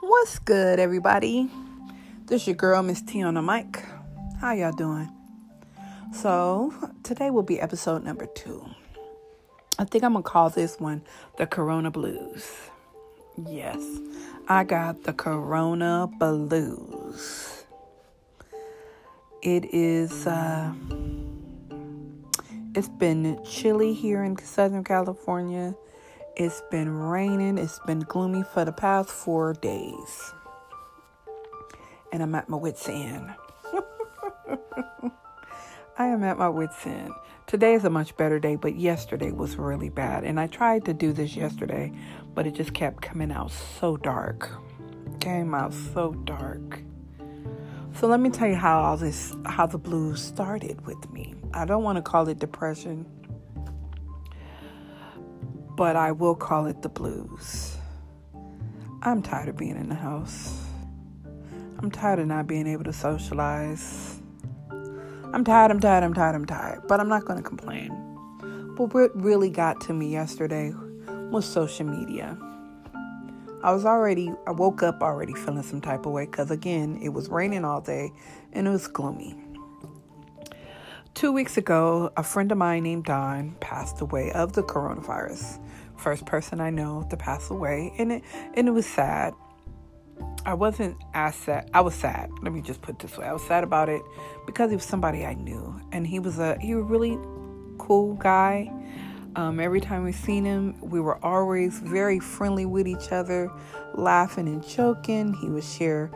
What's good, everybody? This your girl, Miss T on the mic. How y'all doing? So today will be episode number two. I think I'm gonna call this one the Corona Blues. Yes, I got the Corona Blues. It is. Uh, it's been chilly here in Southern California. It's been raining. It's been gloomy for the past four days. And I'm at my wits' end. I am at my wits' end. Today is a much better day, but yesterday was really bad. And I tried to do this yesterday, but it just kept coming out so dark. Came out so dark. So let me tell you how all this how the blues started with me. I don't want to call it depression, but I will call it the blues. I'm tired of being in the house. I'm tired of not being able to socialize. I'm tired, I'm tired, I'm tired, I'm tired, but I'm not going to complain. But what really got to me yesterday was social media. I was already, I woke up already feeling some type of way because again, it was raining all day and it was gloomy. Two weeks ago, a friend of mine named Don passed away of the coronavirus. First person I know to pass away, and it and it was sad. I wasn't as sad. I was sad. Let me just put this way. I was sad about it because he was somebody I knew, and he was a he was a really cool guy. Um, every time we seen him, we were always very friendly with each other, laughing and joking. He would share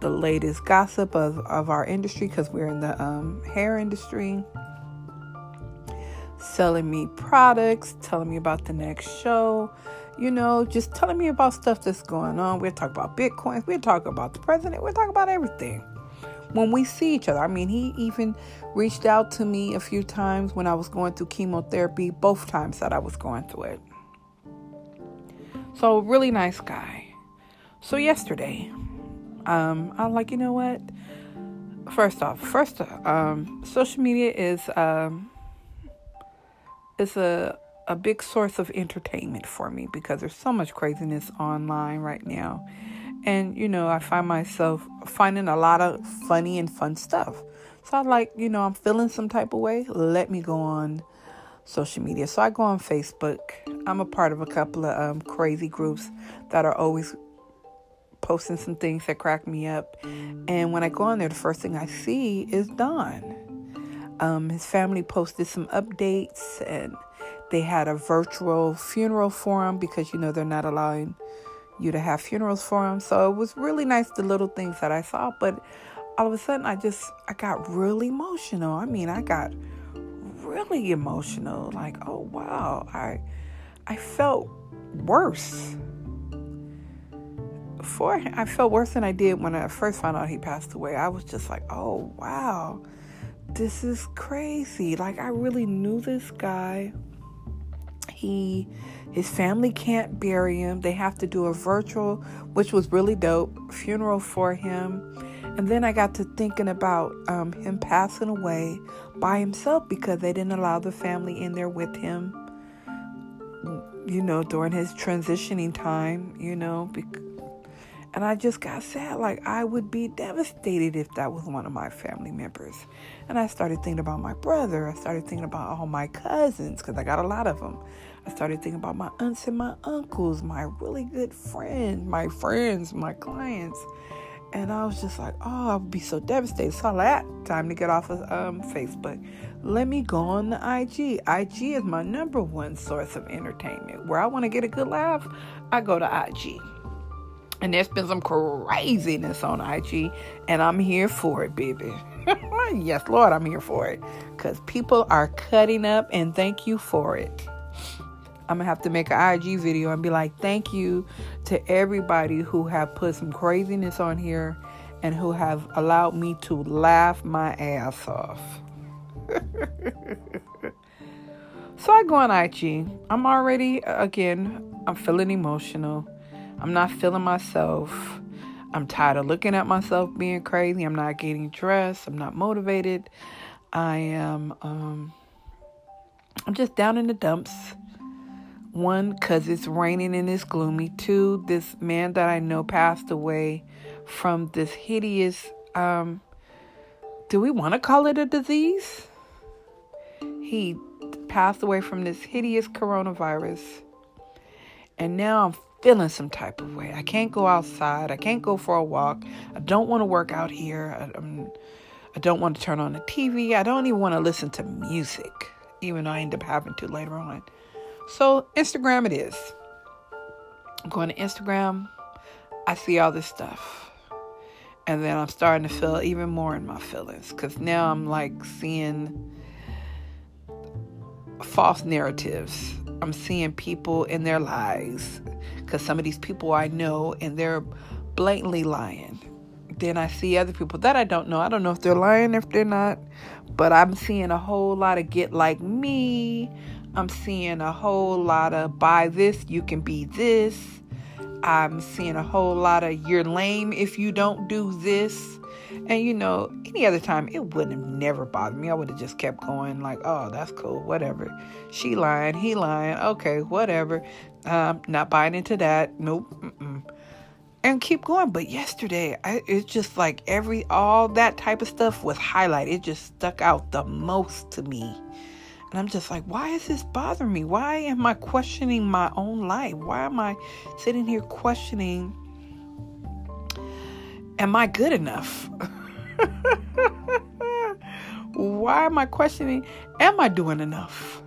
the latest gossip of, of our industry because we're in the um, hair industry, selling me products, telling me about the next show, you know, just telling me about stuff that's going on. We're talking about Bitcoins, we're talking about the president, we're talking about everything. When we see each other, I mean, he even reached out to me a few times when I was going through chemotherapy, both times that I was going through it. So, really nice guy. So, yesterday, um, I'm like, you know what? First off, first, um, social media is um, is a a big source of entertainment for me because there's so much craziness online right now. And, you know, I find myself finding a lot of funny and fun stuff. So I like, you know, I'm feeling some type of way. Let me go on social media. So I go on Facebook. I'm a part of a couple of um, crazy groups that are always posting some things that crack me up. And when I go on there, the first thing I see is Don. Um, his family posted some updates and they had a virtual funeral for him because you know they're not allowing you to have funerals for him. So it was really nice the little things that I saw, but all of a sudden I just I got really emotional. I mean, I got really emotional. Like, oh wow, I I felt worse. Before I felt worse than I did when I first found out he passed away. I was just like, oh wow, this is crazy. Like I really knew this guy he his family can't bury him. They have to do a virtual, which was really dope, funeral for him. And then I got to thinking about um, him passing away by himself because they didn't allow the family in there with him, you know, during his transitioning time, you know. And I just got sad. Like, I would be devastated if that was one of my family members. And I started thinking about my brother. I started thinking about all my cousins because I got a lot of them. I started thinking about my aunts and my uncles, my really good friends, my friends, my clients. And I was just like, oh, I would be so devastated. So that time to get off of um, Facebook. Let me go on the IG. IG is my number one source of entertainment. Where I want to get a good laugh, I go to IG. And there's been some craziness on IG, and I'm here for it, baby. yes, Lord, I'm here for it. Because people are cutting up, and thank you for it. I'm gonna have to make an IG video and be like, thank you to everybody who have put some craziness on here and who have allowed me to laugh my ass off. so I go on IG. I'm already, again, I'm feeling emotional. I'm not feeling myself. I'm tired of looking at myself being crazy. I'm not getting dressed. I'm not motivated. I am, um, I'm just down in the dumps One, because it's raining and it's gloomy. Two, this man that I know passed away from this hideous, um, do we want to call it a disease? He passed away from this hideous coronavirus. And now I'm feeling some type of way. I can't go outside. I can't go for a walk. I don't want to work out here. I, I'm, I don't want to turn on the TV. I don't even want to listen to music, even though I end up having to later on. So, Instagram it is. I'm going to Instagram. I see all this stuff. And then I'm starting to feel even more in my feelings because now I'm like seeing false narratives. I'm seeing people in their lies because some of these people I know and they're blatantly lying. Then I see other people that I don't know. I don't know if they're lying, if they're not, but I'm seeing a whole lot of get like me. I'm seeing a whole lot of buy this, you can be this. I'm seeing a whole lot of you're lame if you don't do this. And you know, any other time it wouldn't have never bothered me. I would have just kept going, like, oh, that's cool, whatever. She lying, he lying, okay, whatever. Um, not buying into that. Nope. Mm-mm. And keep going. But yesterday, I, it's just like every all that type of stuff was highlighted. It just stuck out the most to me. And I'm just like, why is this bothering me? Why am I questioning my own life? Why am I sitting here questioning, am I good enough? why am I questioning, am I doing enough?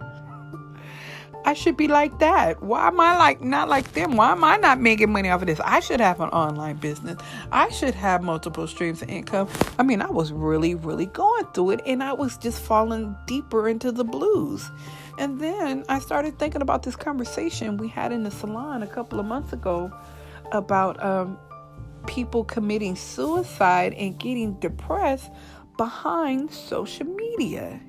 I should be like that. Why am I like not like them? Why am I not making money off of this? I should have an online business. I should have multiple streams of income. I mean, I was really, really going through it and I was just falling deeper into the blues. And then I started thinking about this conversation we had in the salon a couple of months ago about um, people committing suicide and getting depressed behind social media.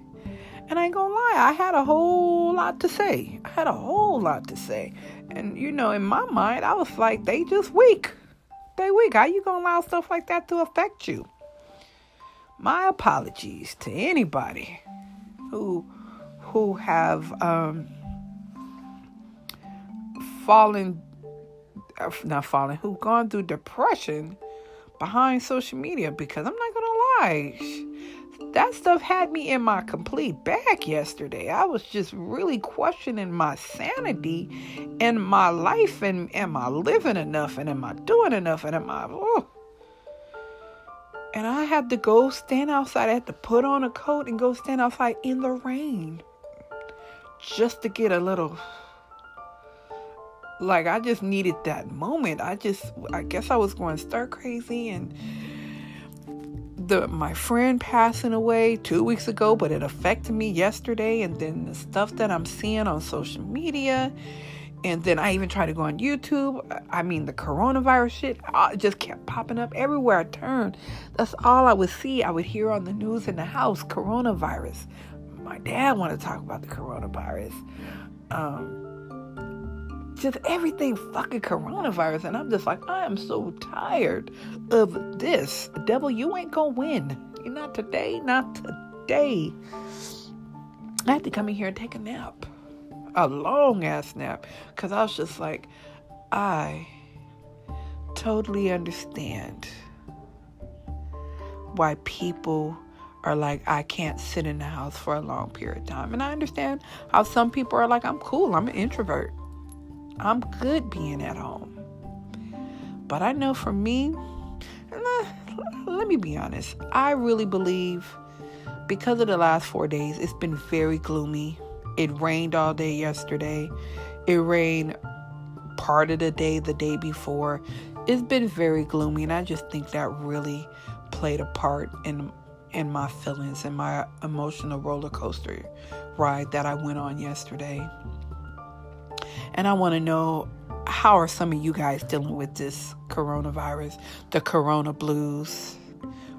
And I ain't gonna lie, I had a whole lot to say. I had a whole lot to say. And you know, in my mind, I was like, they just weak. They weak. How you gonna allow stuff like that to affect you? My apologies to anybody who who have um, fallen not falling, who've gone through depression behind social media because I'm not gonna lie that stuff had me in my complete bag yesterday. I was just really questioning my sanity and my life and am I living enough and am I doing enough and am I oh. And I had to go stand outside. I had to put on a coat and go stand outside in the rain just to get a little like I just needed that moment. I just I guess I was going stir crazy and the my friend passing away two weeks ago, but it affected me yesterday, and then the stuff that I'm seeing on social media, and then I even tried to go on YouTube. I mean, the coronavirus shit uh, just kept popping up everywhere I turned. That's all I would see. I would hear on the news in the house coronavirus. My dad wanted to talk about the coronavirus. Um, just everything fucking coronavirus. And I'm just like, I am so tired of this. Devil, you ain't gonna win. Not today, not today. I had to come in here and take a nap. A long ass nap. Because I was just like, I totally understand why people are like, I can't sit in the house for a long period of time. And I understand how some people are like, I'm cool, I'm an introvert. I'm good being at home. But I know for me, let me be honest, I really believe because of the last four days, it's been very gloomy. It rained all day yesterday. It rained part of the day the day before. It's been very gloomy, and I just think that really played a part in in my feelings and my emotional roller coaster ride that I went on yesterday. And I want to know how are some of you guys dealing with this coronavirus, the corona blues?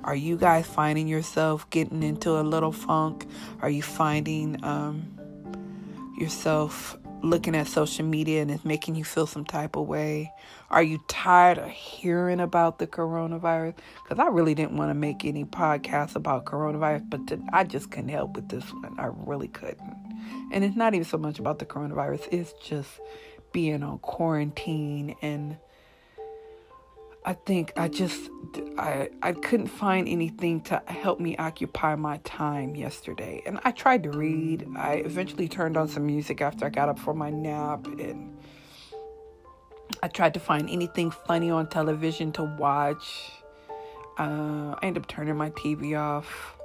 Are you guys finding yourself getting into a little funk? Are you finding um, yourself looking at social media and it's making you feel some type of way? Are you tired of hearing about the coronavirus? Because I really didn't want to make any podcasts about coronavirus, but I just couldn't help with this one. I really couldn't. And it's not even so much about the coronavirus, it's just being on quarantine and I think I just I I couldn't find anything to help me occupy my time yesterday. And I tried to read. I eventually turned on some music after I got up for my nap and I tried to find anything funny on television to watch. Uh, I ended up turning my TV off.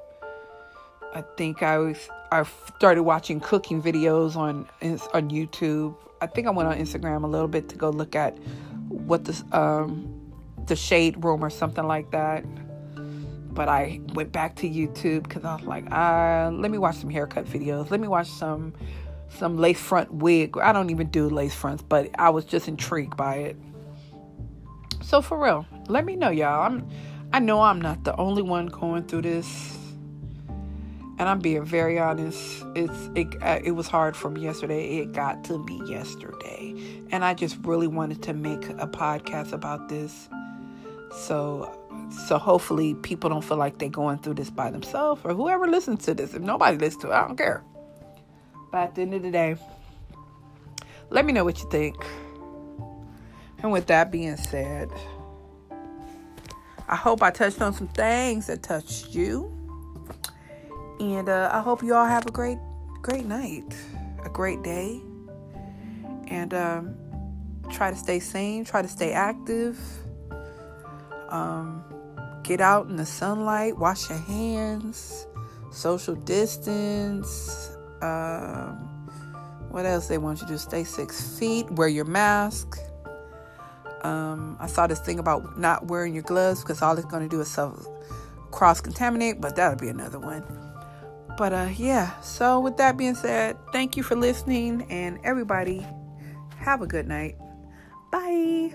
I think I was I started watching cooking videos on on YouTube. I think I went on Instagram a little bit to go look at what this um the shade room or something like that. But I went back to YouTube because I was like, uh, let me watch some haircut videos. Let me watch some some lace front wig. I don't even do lace fronts, but I was just intrigued by it. So for real, let me know, y'all. I'm I know I'm not the only one going through this. And I'm being very honest. It's it uh, it was hard me yesterday. It got to me yesterday. And I just really wanted to make a podcast about this so so hopefully people don't feel like they're going through this by themselves or whoever listens to this. If nobody listens to it, I don't care. But at the end of the day, let me know what you think. And with that being said, I hope I touched on some things that touched you. And uh, I hope you all have a great, great night, a great day. And um, try to stay sane, try to stay active um, get out in the sunlight, wash your hands, social distance. Um, what else they want you to do? Stay six feet, wear your mask. Um, I saw this thing about not wearing your gloves because all it's going to do is cross contaminate, but that'll be another one. But uh, yeah, so with that being said, thank you for listening, and everybody, have a good night. Bye.